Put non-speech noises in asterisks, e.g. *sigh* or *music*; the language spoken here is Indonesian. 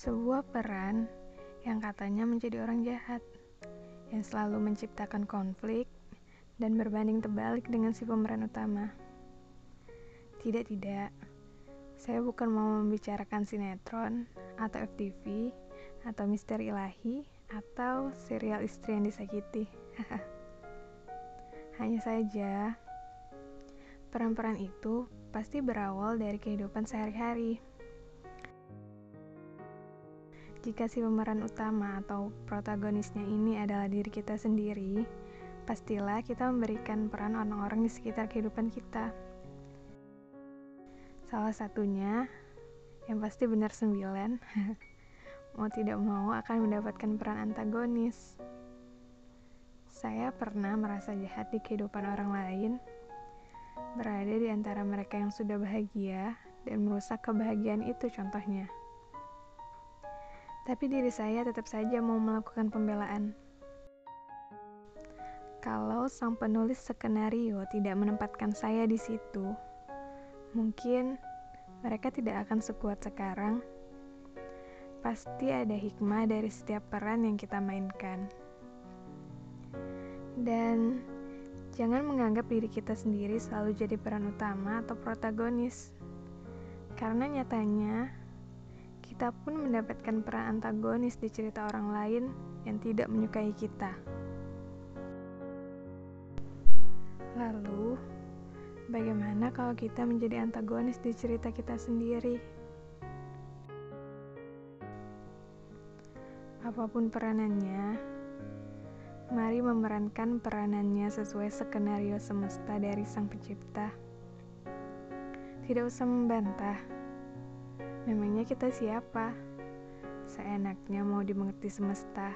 Sebuah peran yang katanya menjadi orang jahat, yang selalu menciptakan konflik dan berbanding terbalik dengan si pemeran utama. Tidak, tidak. Saya bukan mau membicarakan sinetron atau FTV atau misteri ilahi atau serial istri yang disakiti. *laughs* Hanya saja, peran-peran itu pasti berawal dari kehidupan sehari-hari. Jika si pemeran utama atau protagonisnya ini adalah diri kita sendiri, pastilah kita memberikan peran orang-orang di sekitar kehidupan kita. Salah satunya, yang pasti benar sembilan, *laughs* mau tidak mau akan mendapatkan peran antagonis. Saya pernah merasa jahat di kehidupan orang lain, berada di antara mereka yang sudah bahagia dan merusak kebahagiaan itu contohnya. Tapi diri saya tetap saja mau melakukan pembelaan. Kalau sang penulis skenario tidak menempatkan saya di situ, Mungkin mereka tidak akan sekuat sekarang. Pasti ada hikmah dari setiap peran yang kita mainkan. Dan jangan menganggap diri kita sendiri selalu jadi peran utama atau protagonis. Karena nyatanya kita pun mendapatkan peran antagonis di cerita orang lain yang tidak menyukai kita. Lalu, Bagaimana kalau kita menjadi antagonis di cerita kita sendiri? Apa pun peranannya, mari memerankan peranannya sesuai skenario semesta dari Sang Pencipta. Tidak usah membantah. Memangnya kita siapa? Seenaknya mau dimengerti semesta.